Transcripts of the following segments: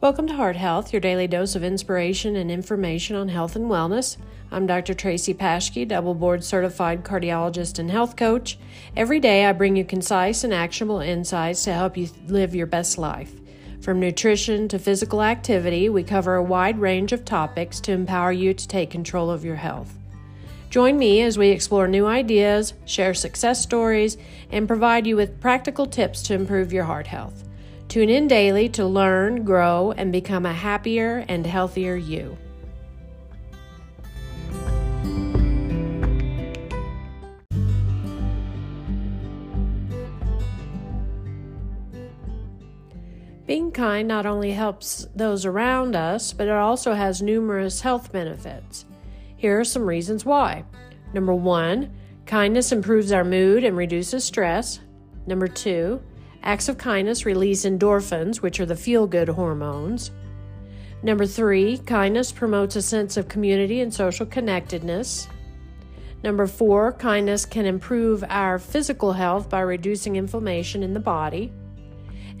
Welcome to Heart Health, your daily dose of inspiration and information on health and wellness. I'm Dr. Tracy Paschke, double board certified cardiologist and health coach. Every day I bring you concise and actionable insights to help you live your best life. From nutrition to physical activity, we cover a wide range of topics to empower you to take control of your health. Join me as we explore new ideas, share success stories, and provide you with practical tips to improve your heart health. Tune in daily to learn, grow, and become a happier and healthier you. Being kind not only helps those around us, but it also has numerous health benefits. Here are some reasons why. Number one, kindness improves our mood and reduces stress. Number two, Acts of kindness release endorphins, which are the feel good hormones. Number three, kindness promotes a sense of community and social connectedness. Number four, kindness can improve our physical health by reducing inflammation in the body.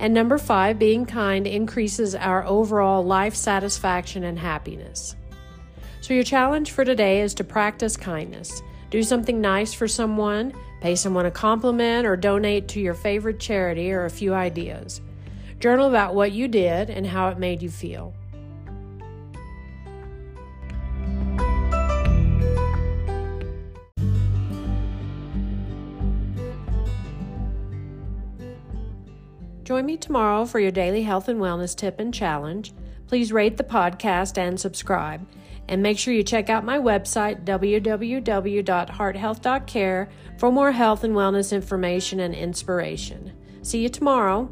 And number five, being kind increases our overall life satisfaction and happiness. So, your challenge for today is to practice kindness. Do something nice for someone, pay someone a compliment, or donate to your favorite charity or a few ideas. Journal about what you did and how it made you feel. Join me tomorrow for your daily health and wellness tip and challenge. Please rate the podcast and subscribe. And make sure you check out my website, www.hearthealth.care, for more health and wellness information and inspiration. See you tomorrow.